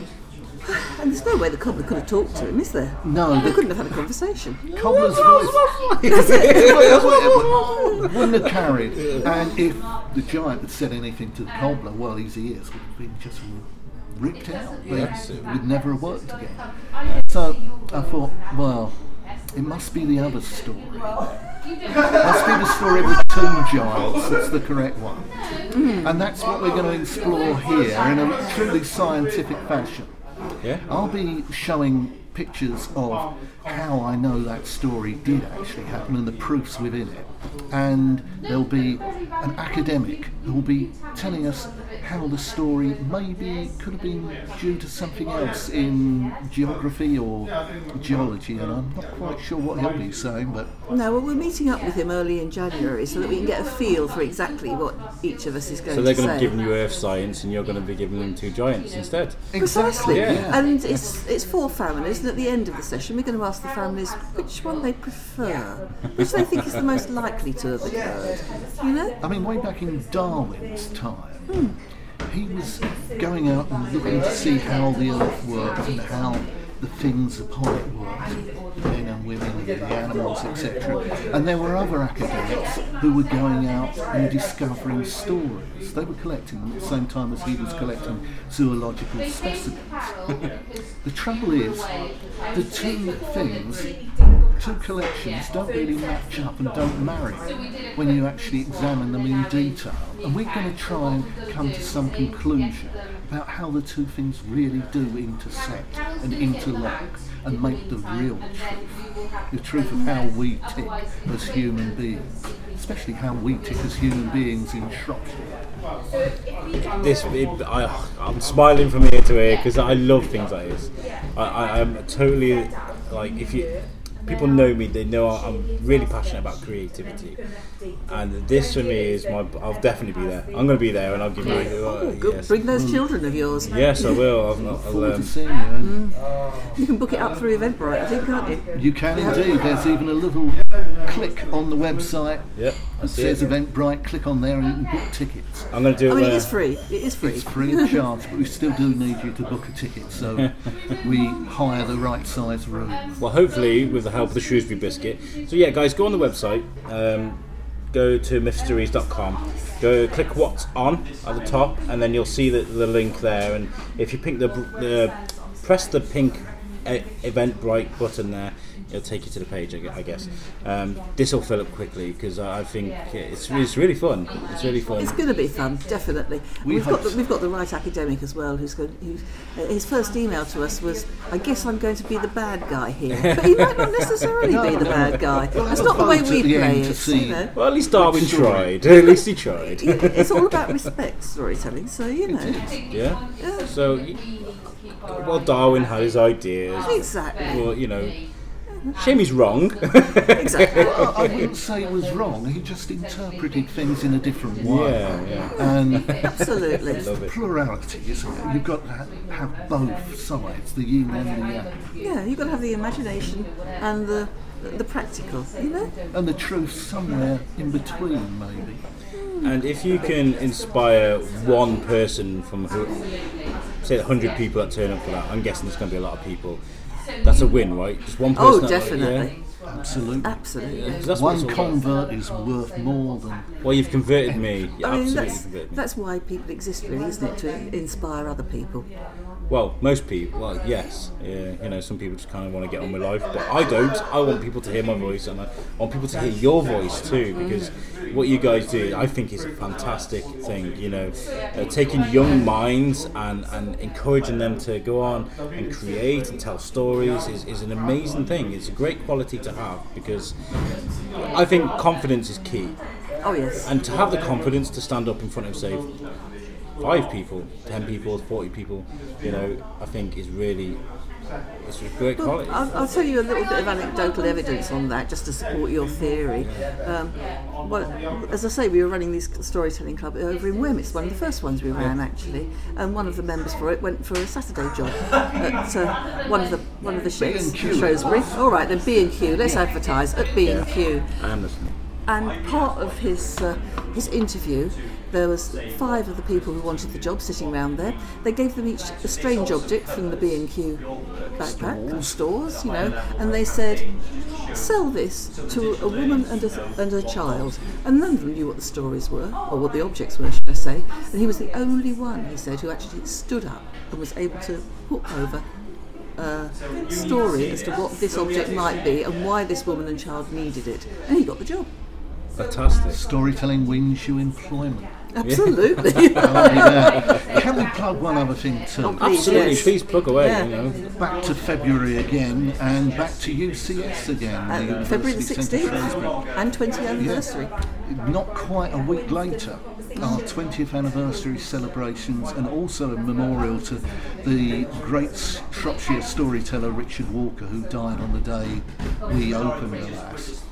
Speaker 4: And there's no way the cobbler could have talked to him, is there?
Speaker 3: no,
Speaker 4: They couldn't have had a conversation.
Speaker 3: cobbler's voice wouldn't have carried. And if the giant had said anything to the cobbler, well, his ears would have been just ripped out. They
Speaker 1: Yes.
Speaker 3: would never have worked again. So I thought, well, it must be the other story. Must be the story of the two giants. That's the correct one. Mm. And that's what we're going to explore here in a truly scientific fashion.
Speaker 1: Yeah.
Speaker 3: I'll be showing pictures of how I know that story did actually happen and the proofs within it. And there'll be an academic who will be telling us how the story maybe could have been due to something else in geography or geology, and I'm not quite sure what he'll be saying, but
Speaker 4: No, well, we're meeting up with him early in January so that we can get a feel for exactly what each of us is going
Speaker 1: So they're
Speaker 4: to
Speaker 1: going
Speaker 4: say.
Speaker 1: to be giving you Earth science, and you're going to be giving them two giants instead.
Speaker 4: Precisely.
Speaker 3: Exactly, yeah.
Speaker 4: And it's it's four families, and at the end of the session, we're going to ask the families which one they prefer, which they think is the most likely to have occurred. You know?
Speaker 3: I mean, way back in Darwin's time, hmm. he was going out and looking to see how the earth worked and how the things upon it worked, men and women, the animals, etc. And there were other academics who were going out and discovering stories. They were collecting them at the same time as he was collecting zoological specimens. the trouble is, the two things, two collections don't really match up and don't marry when you actually examine them in detail. And we're going to try and come to some conclusion about how the two things really do intersect and interlock and make the real truth. The truth of how we tick as human beings, especially how we tick as human beings in Shropshire.
Speaker 1: This, it, I, I'm smiling from ear to ear because I love things like this. I, I, I'm totally like if you people know me, they know I'm really passionate about creativity, and this for me is my. I'll definitely be there. I'm going to be there, and I'll give you.
Speaker 4: Oh,
Speaker 1: Uh, yes.
Speaker 4: Bring those children of yours.
Speaker 1: yes, I will. I'll, I'll,
Speaker 3: Forward to
Speaker 1: um,
Speaker 3: seeing you. And
Speaker 4: You can book it up through Eventbrite, I think, can't you?
Speaker 3: You can indeed. There's even a little click on the website
Speaker 1: yep,
Speaker 3: that
Speaker 1: that's
Speaker 3: says
Speaker 1: it.
Speaker 3: Eventbrite. Click on there and you can book tickets.
Speaker 1: I'm going to do
Speaker 4: I
Speaker 1: it.
Speaker 4: mean, it
Speaker 1: where-
Speaker 4: is free. It is free.
Speaker 3: It's free of charge, but we still do need you to book a ticket, so we hire the right size room.
Speaker 1: Well, hopefully, with the help of the Shrewsbury Biscuit. So, yeah, guys, go on the website, um, go to mythstories.com, go click what's on at the top, and then you'll see the, the link there. And if you pick the, the press the pink uh, Eventbrite button there, it'll take you to the page, I guess. Um, this will fill up quickly because I I think it's, it's really fun. It's really fun.
Speaker 4: It's going to be fun, definitely.
Speaker 3: We
Speaker 4: we've got the, we've got the right academic as well. Who's going? Who's, uh, his first email to us was, "I guess I'm going to be the bad guy here," but he might not necessarily be the bad guy. That's not the way we
Speaker 3: the
Speaker 4: play it. You know,
Speaker 1: well, at least Darwin tried. at least he tried.
Speaker 4: it's all about respect storytelling. So you know,
Speaker 1: Yeah. So, well, Darwin had his ideas.
Speaker 4: exactly,
Speaker 1: Well, you know, shame he's wrong.
Speaker 4: exactly.
Speaker 3: I, I wouldn't say it was wrong, he just interpreted things in a different way.
Speaker 1: yeah, yeah.
Speaker 3: And
Speaker 4: Absolutely.
Speaker 1: It's it.
Speaker 3: plurality, isn't it? You've got to ha- have both sides, the yin and the yang.
Speaker 4: Yeah, you've got to have the imagination and the the practical. You know.
Speaker 3: And the truth somewhere in between, maybe.
Speaker 1: And if you can inspire one person from who, say, 100 people that turn up for that, I'm guessing there's going to be a lot of people. That's a win, right? Just one person.
Speaker 4: Oh, definitely,
Speaker 3: Absolutely.
Speaker 4: absolutely.
Speaker 1: Yeah, 'cause that's what it's
Speaker 3: One convert is worth more than
Speaker 1: Well, you've converted me. You
Speaker 4: I mean,
Speaker 1: absolutely
Speaker 4: that's,
Speaker 1: converted me.
Speaker 4: that's why people exist, really, isn't it? To inspire other people.
Speaker 1: Well, most people, well, yes. Yeah, you know, some people just kind of want to get on with life, but I don't. I want people to hear my voice, and I want people to hear your voice too, because what you guys do, I think, is a fantastic thing. You know, uh, taking young minds and, and encouraging them to go on and create and tell stories is, is an amazing thing. It's a great quality to have because I think confidence is key
Speaker 4: Oh yes.
Speaker 1: and to have the confidence to stand up in front of say five people, ten people, forty people, you know, I think is really it's a great
Speaker 4: Well,
Speaker 1: quality.
Speaker 4: I'll, I'll tell you a little bit of anecdotal evidence on that, just to support your theory. Um, well, as I say, we were running this storytelling club over in Wem. It's one of the first ones we ran, actually, and one of the members for it went for a Saturday job at uh, one of the one of the
Speaker 3: B&Q.
Speaker 4: Shrewsbury. All right, then B and Q. Let's advertise at B and Q.
Speaker 1: I am listening.
Speaker 4: And part of his uh, his interview, there was five of the people who wanted the job sitting around there. They gave them each a strange object from the B and Q backpack and stores, you know, and they said, "Sell this to a woman and a, and a child." And none of them knew what the stories were or what the objects were, should I say? And he was the only one, he said, who actually stood up and was able to hook over uh, story as to what this object might be and why this woman and child needed it. And he got the job.
Speaker 1: Fantastic.
Speaker 3: storytelling wins you employment.
Speaker 4: Absolutely.
Speaker 3: Yeah. Can we plug one other thing too?
Speaker 4: Oh.
Speaker 1: Absolutely,
Speaker 4: yes.
Speaker 1: please plug away.
Speaker 4: Yeah.
Speaker 1: You know,
Speaker 3: Back to February again and back to UCS again. the
Speaker 4: Uh, February the 16th and 20th anniversary.
Speaker 3: Not quite a week later, our 20th anniversary celebrations and also a memorial to the great Shropshire storyteller Richard Walker who died on the day we opened Alas.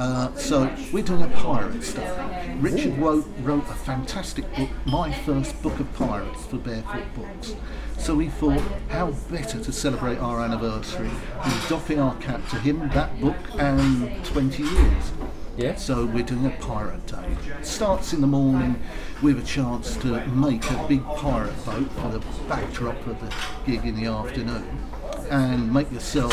Speaker 3: Uh, so we're doing a pirate stuff. Richard wrote, wrote a fantastic book, my first book of pirates for Barefoot Books. So we thought, how better to celebrate our anniversary than doffing our cap to him, that book, and 20 years.
Speaker 1: Yeah.
Speaker 3: So we're doing a pirate day. Starts in the morning with a chance to make a big pirate boat for the backdrop of the gig in the afternoon. And make yourself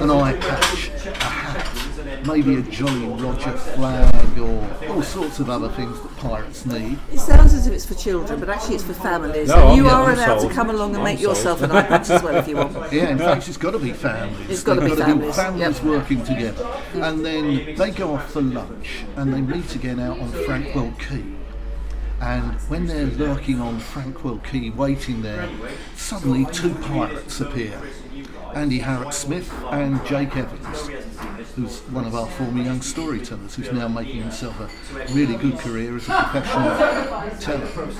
Speaker 3: an eye patch, a hat, maybe a Jolly Roger flag, or all sorts of other things that pirates need.
Speaker 4: It sounds as if it's for children, but actually it's for families.
Speaker 1: No,
Speaker 4: you
Speaker 1: I'm-
Speaker 4: are
Speaker 1: I'm
Speaker 4: allowed
Speaker 1: sold.
Speaker 4: to come along and
Speaker 1: I'm
Speaker 4: make
Speaker 1: sold.
Speaker 4: yourself an eye patch as well if you want.
Speaker 3: Yeah, in fact, it's got to be families.
Speaker 4: It's gotta
Speaker 3: They've
Speaker 4: be families,
Speaker 3: families
Speaker 4: yep.
Speaker 3: working together. And then they go off for lunch and they meet again out on Frankwell Quay. And when they're lurking on Frankwell Quay, waiting there, suddenly two pirates appear. Andy Harrop Smith and Jake Evans, who's one of our former young storytellers, who's now making himself a really good career as a professional teller.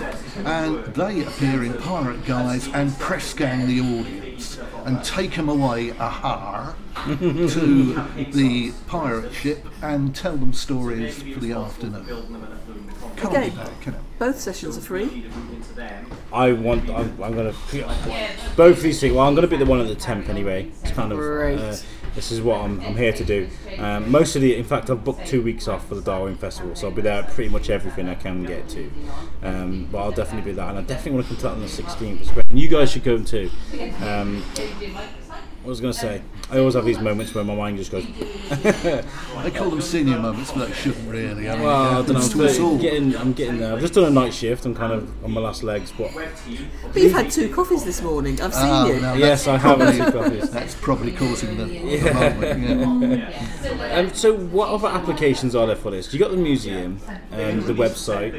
Speaker 3: And they appear in pirate guise and press gang the audience and take them away, aha, to the pirate ship and tell them stories for the afternoon. Can't
Speaker 4: Okay.
Speaker 3: be can it?
Speaker 4: Both sessions are free.
Speaker 1: I want. I'm, I'm gonna both these things. Well, I'm gonna be the one at the temp anyway. It's kind of.
Speaker 4: Great.
Speaker 1: Uh, this is what I'm, I'm here to do. Um, most of the, in fact, I've booked two weeks off for the Darwin Festival, so I'll be there at pretty much everything I can get to. Um, but I'll definitely be there, and I definitely want to come to that on the 16th. It's great. And you guys should come too. Um, what was going to say? I always have these moments where my mind just goes.
Speaker 3: They call them senior moments, but they shouldn't really. I mean,
Speaker 1: well, I don't know. I'm,
Speaker 3: to us all.
Speaker 1: getting, I'm getting there. I've just done a night shift. I'm kind of on my last legs, but
Speaker 4: But you've had two coffees this morning. I've seen
Speaker 3: Ah,
Speaker 4: you.
Speaker 3: no,
Speaker 1: yes, I have had two coffees.
Speaker 3: That's probably causing the, the moment. Yeah.
Speaker 1: Um, so, what other applications are there for this? You got the museum, um, the website.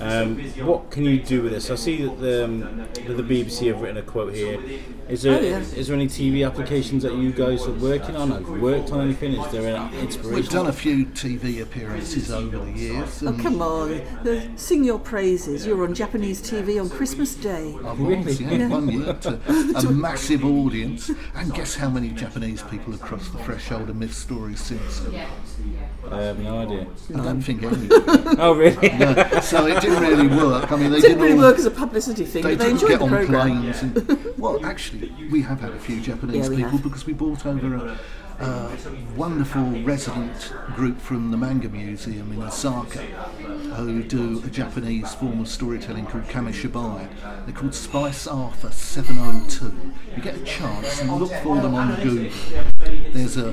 Speaker 1: Um, what can you do with this? I see that the, um, that the BBC have written a quote here. Is there
Speaker 4: Oh, yeah.
Speaker 1: is there any TV applications that you guys are working on? Have you worked on anything? Is there any inspiration?
Speaker 3: We've done a few TV appearances over the years.
Speaker 4: Oh, come on. Uh, Sing your praises. You're on Japanese TV on Christmas Day.
Speaker 3: I was, yeah, one year to a massive audience. And guess how many Japanese people have crossed the threshold and Mythstories since?
Speaker 1: I have no idea.
Speaker 3: I don't think any.
Speaker 1: Oh, really?
Speaker 3: No, so it didn't really work. I mean, they
Speaker 4: It didn't really
Speaker 3: all-
Speaker 4: work as a publicity thing,
Speaker 3: They
Speaker 4: but they
Speaker 3: didn't
Speaker 4: enjoyed
Speaker 3: get
Speaker 4: the
Speaker 3: on
Speaker 4: programme.
Speaker 3: planes. And, well, actually, we have had a few Japanese
Speaker 4: Yeah, we
Speaker 3: people
Speaker 4: have.
Speaker 3: because we brought over a, a wonderful resident group from the Manga Museum in Osaka who do a Japanese form of storytelling called Kamishibai. They're called Spice Arthur 702. You get a chance and look for them on Google. There's a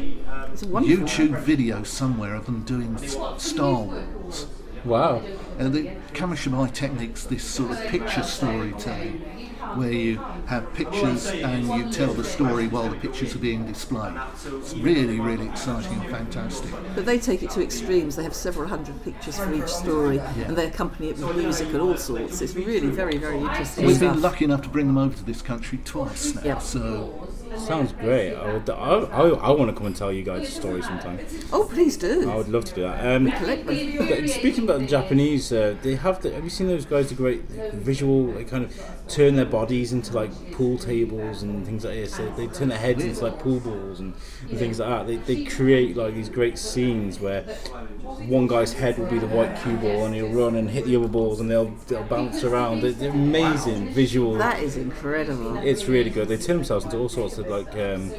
Speaker 4: It's.
Speaker 3: YouTube video somewhere of them doing Star Wars.
Speaker 1: Wow.
Speaker 3: And the Kamishibai technique's this sort of picture storytelling, where you have pictures and you tell the story while the pictures are being displayed. It's really, really exciting and fantastic.
Speaker 4: But they take it to extremes. They have several hundred pictures for each story, and they accompany it with music and all sorts. It's really very, very interesting
Speaker 3: We've
Speaker 4: stuff.
Speaker 3: been lucky enough to bring them over to this country twice now, so
Speaker 1: Sounds great. I would. I, I, I want to come and tell you guys a story sometime.
Speaker 4: Oh, please do.
Speaker 1: I would love to do that. Um, But speaking about the Japanese, uh, they have. The, have you seen those guys? The great visual, they kind of turn their bodies into like pool tables and things like this. They, they turn their heads into like pool balls and, and things like that. They, they create like these great scenes where one guy's head will be the white cue ball and he'll run and hit the other balls and they'll they'll bounce around. They're, they're amazing visual.
Speaker 4: That is incredible.
Speaker 1: It's really good. They turn themselves into all sorts of like um,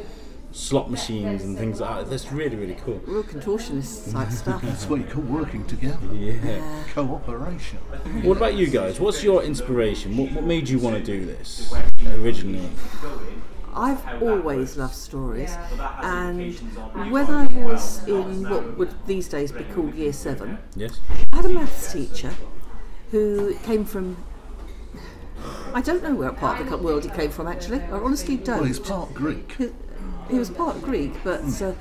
Speaker 1: slot machines and things like that. That's really really cool.
Speaker 4: Real contortionist type stuff.
Speaker 3: that's what you call working together.
Speaker 1: Yeah.
Speaker 3: Cooperation.
Speaker 1: What about you guys? What's your inspiration? What, what made you want to do this originally?
Speaker 4: I've always loved stories, and when I was in what would these days be called Year Seven,
Speaker 1: Yes.
Speaker 4: I had a maths teacher who came from. I don't know where part of the world he came from actually. I honestly don't.
Speaker 3: Well, he's part Greek.
Speaker 4: He- He was part Greek, but uh,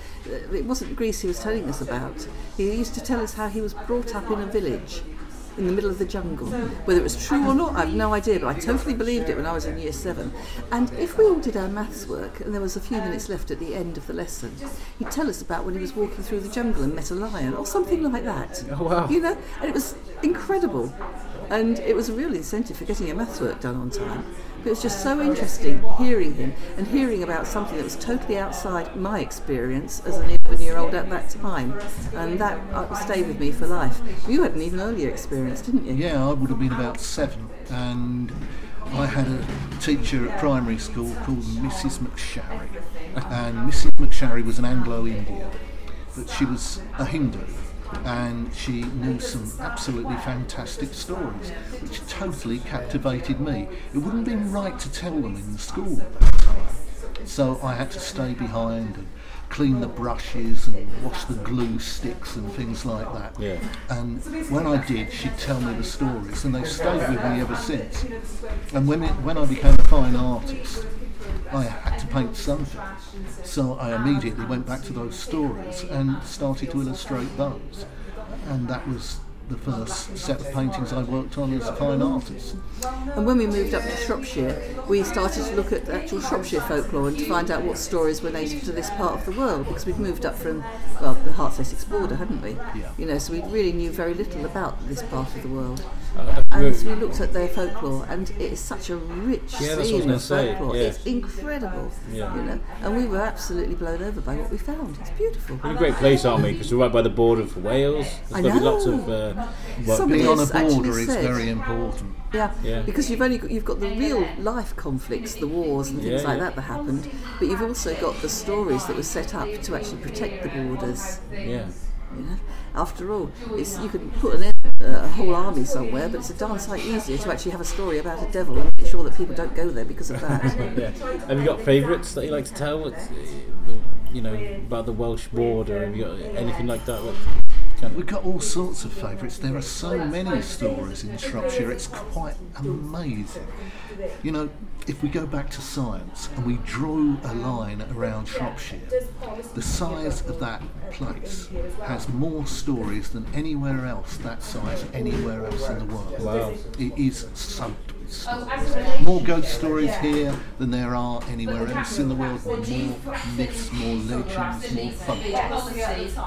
Speaker 4: it wasn't Greece he was telling us about. He used to tell us how he was brought up in a village in the middle of the jungle. Whether it was true or not, I have no idea, but I totally believed it when I was in year seven. And if we all did our maths work and there was a few minutes left at the end of the lesson, he'd tell us about when he was walking through the jungle and met a lion or something like that.
Speaker 1: Oh, wow.
Speaker 4: You know, and it was incredible. And it was a real incentive for getting your maths work done on time. But it was just so interesting hearing him and hearing about something that was totally outside my experience as an 11 year old at that time. And that uh, stayed with me for life. You had an even earlier experience, didn't you?
Speaker 3: Yeah, I would have been about seven, and I had a teacher at primary school called Mrs. McSharry, and Mrs. McSharry was an Anglo-Indian, but she was a Hindu, and she knew some absolutely fantastic stories, which totally captivated me. It wouldn't have been right to tell them in the school at that time, so I had to stay behind and clean the brushes and wash the glue sticks and things like that.
Speaker 1: Yeah.
Speaker 3: And when I did, she'd tell me the stories, and they've stayed with me ever since. And when it, when I became a fine artist, I had to paint something, so I immediately went back to those stories and started to illustrate those. And that was the first set of paintings I worked on as a fine artist.
Speaker 4: And when we moved up to Shropshire, we started to look at actual Shropshire folklore and to find out what stories were native to this part of the world because we'd moved up from, well, the Herts Essex border, hadn't we?
Speaker 3: Yeah.
Speaker 4: You know, so we really knew very little about this part of the world.
Speaker 1: Uh,
Speaker 4: And so we looked at their folklore, and it is such a rich
Speaker 1: Yeah, that's what I was
Speaker 4: scene of
Speaker 1: say,
Speaker 4: folklore.
Speaker 1: yeah.
Speaker 4: It's incredible,
Speaker 1: Yeah.
Speaker 4: you know. And we were absolutely blown over by what we found. It's beautiful.
Speaker 1: We're a great place, aren't we? Because we're right by the border of Wales.
Speaker 4: I
Speaker 1: There's going to be lots
Speaker 4: know.
Speaker 1: of. Uh, well,
Speaker 3: Being on a border is
Speaker 4: said-
Speaker 3: very important.
Speaker 4: Yeah,
Speaker 1: Yeah.
Speaker 4: because you've only got, you've got the real life conflicts, the wars and things
Speaker 1: Yeah,
Speaker 4: like
Speaker 1: yeah.
Speaker 4: that that happened, but you've also got the stories that were set up to actually protect the borders.
Speaker 1: yeah.
Speaker 4: You know, after all, it's, you can put an, uh, a whole army somewhere, but it's a darn sight easier to actually have a story about a devil and make sure that people don't go there because of that.
Speaker 1: Yeah. Have you got favourites that you like to tell? What's, uh, you know, about the Welsh border? Have you got anything like that? What kind
Speaker 3: We've got all sorts of favourites. There are so many stories in Shropshire, it's quite amazing. You know, if we go back to science and we draw a line around Shropshire, the size of that place has more stories than anywhere else that size anywhere else in the world.
Speaker 1: Wow.
Speaker 3: It is so stories. More ghost stories here than there are anywhere else in the world. More myths, more legends, more folk tales.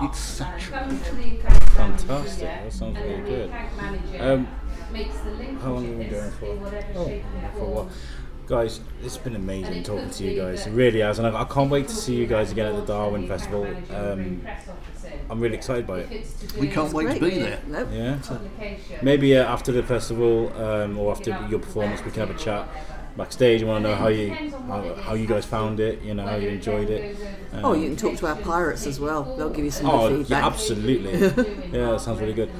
Speaker 3: It's saturated.
Speaker 1: Fantastic. That sounds really good. Um, how long have we been going for? Oh, for a while. Guys, it's been amazing talking to you guys. It really has, and I, I can't wait to see you guys again at the Darwin Festival. Um, I'm really excited by it.
Speaker 3: We can't wait to be there.
Speaker 4: Nope.
Speaker 1: Yeah. Maybe uh, after the festival um, or after your performance, we can have a chat backstage. I want to know how you how, how you guys found it. You know how you enjoyed it. Um,
Speaker 4: Oh, you can talk to our pirates as well. They'll give you some
Speaker 1: Oh,
Speaker 4: good
Speaker 1: yeah,
Speaker 4: feedback.
Speaker 1: absolutely. yeah, that sounds really good.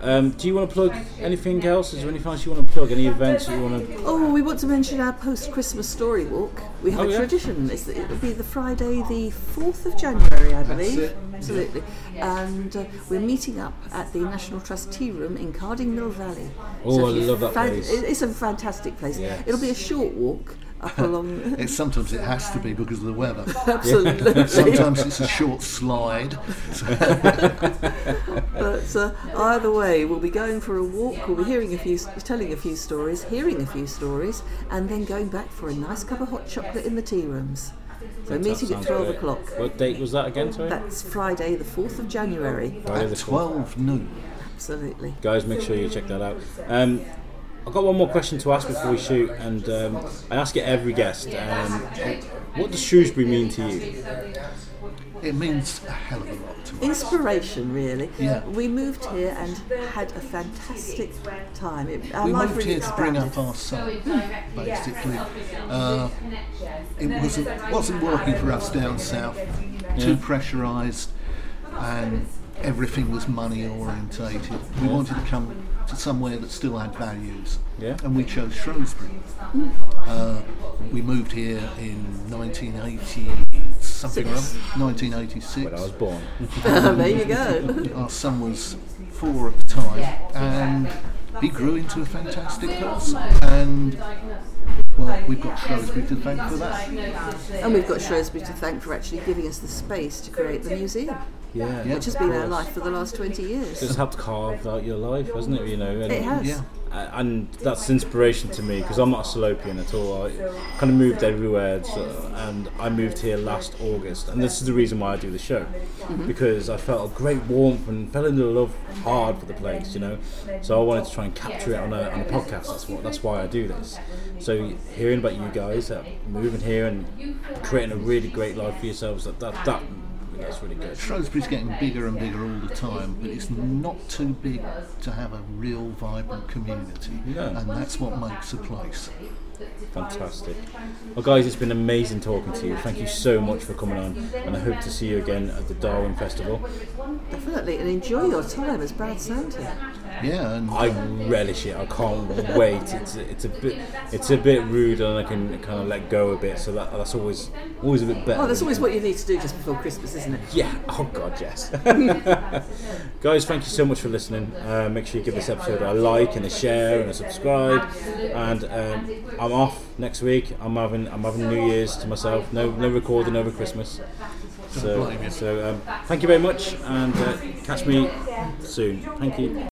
Speaker 1: Um, do you want to plug anything else? Is there anything else you want to plug? Any events you want to?
Speaker 4: Oh, we want to mention our post-Christmas story walk. We have
Speaker 1: Oh,
Speaker 4: a
Speaker 1: yeah?
Speaker 4: tradition. It's, it'll be the Friday, the fourth of January, I believe.
Speaker 3: it.
Speaker 4: Absolutely. And uh, we're meeting up at the National Trust Tea Room in Carding Mill Valley.
Speaker 1: Oh,
Speaker 4: if
Speaker 1: I love that place.
Speaker 4: It's a fantastic place.
Speaker 1: Yes.
Speaker 4: It'll be a short walk up along.
Speaker 3: It's, sometimes it has to be because of the weather.
Speaker 4: Absolutely.
Speaker 3: Sometimes it's a short slide.
Speaker 4: But uh, either way, we'll be going for a walk. We'll be hearing a few, telling a few stories, hearing a few stories, and then going back for a nice cup of hot chocolate in the tea rooms. So
Speaker 1: That
Speaker 4: meeting at twelve o'clock.
Speaker 1: What date was that again? Sorry.
Speaker 4: That's Friday, the fourth of January.
Speaker 1: Friday the
Speaker 3: At
Speaker 1: 12th.
Speaker 3: 12 noon.
Speaker 4: Absolutely.
Speaker 1: Guys, make sure you check that out. Um, I've got one more question to ask before we shoot, and um, I ask it every guest. Um, what does Shrewsbury mean to you?
Speaker 3: It means a hell of a lot to me.
Speaker 4: Inspiration, really.
Speaker 3: Yeah.
Speaker 4: We moved here and had a fantastic time. It, our
Speaker 3: We
Speaker 4: life
Speaker 3: moved
Speaker 4: really
Speaker 3: here to bring
Speaker 4: expanded.
Speaker 3: up our son, basically. Uh, it wasn't, wasn't working for us down south, too pressurised, and everything was money orientated. We wanted to come to somewhere that still had values,
Speaker 1: Yeah.
Speaker 3: and we chose Shrewsbury. Uh, we moved here in 1980 something or other, 1986.
Speaker 1: When I was born.
Speaker 4: there you go.
Speaker 3: Our son was four at the time, and he grew into a fantastic person. And Well, we've got Shrewsbury to thank for that.
Speaker 4: And we've got Shrewsbury to thank for actually giving us the space to create the museum,
Speaker 1: Yeah.
Speaker 3: Yeah.
Speaker 4: which has been our life for the last 20 years.
Speaker 1: It's helped carve out your life, hasn't it? You know, and,
Speaker 4: It has.
Speaker 3: Yeah.
Speaker 1: and that's inspiration to me because I'm not a Salopian at all. I kind of moved everywhere, so, and I moved here last August, and this is the reason why I do the show because I felt a great warmth and fell into love hard for the place, you know. So I wanted to try and capture it on a, on a podcast. That's what that's why I do this. So hearing about you guys uh, moving here and creating a really great life for yourselves, that that, that that's really good.
Speaker 3: Shrewsbury's getting bigger and bigger all the time, but it's not too big to have a real vibrant community,
Speaker 1: No.
Speaker 3: and that's what makes a place.
Speaker 1: Fantastic. Well, guys, it's been amazing talking to you. Thank you so much for coming on, and I hope to see you again at the Darwin Festival.
Speaker 4: Definitely, and enjoy your time as Bad Sound here.
Speaker 3: Yeah, and
Speaker 1: I relish it. I can't wait. It's it's a bit it's a bit rude, and I can kind of let go a bit. So that that's always always a bit better.
Speaker 4: Well, that's always what you need to do just before Christmas, isn't it?
Speaker 1: Yeah. Oh God, yes. Guys, thank you so much for listening. Uh, make sure you give this episode a like and a share and a subscribe. And um, I'm off next week. I'm having I'm having New Year's to myself. No no recording over Christmas. So so um, thank you very much, and uh, catch me soon. Thank you.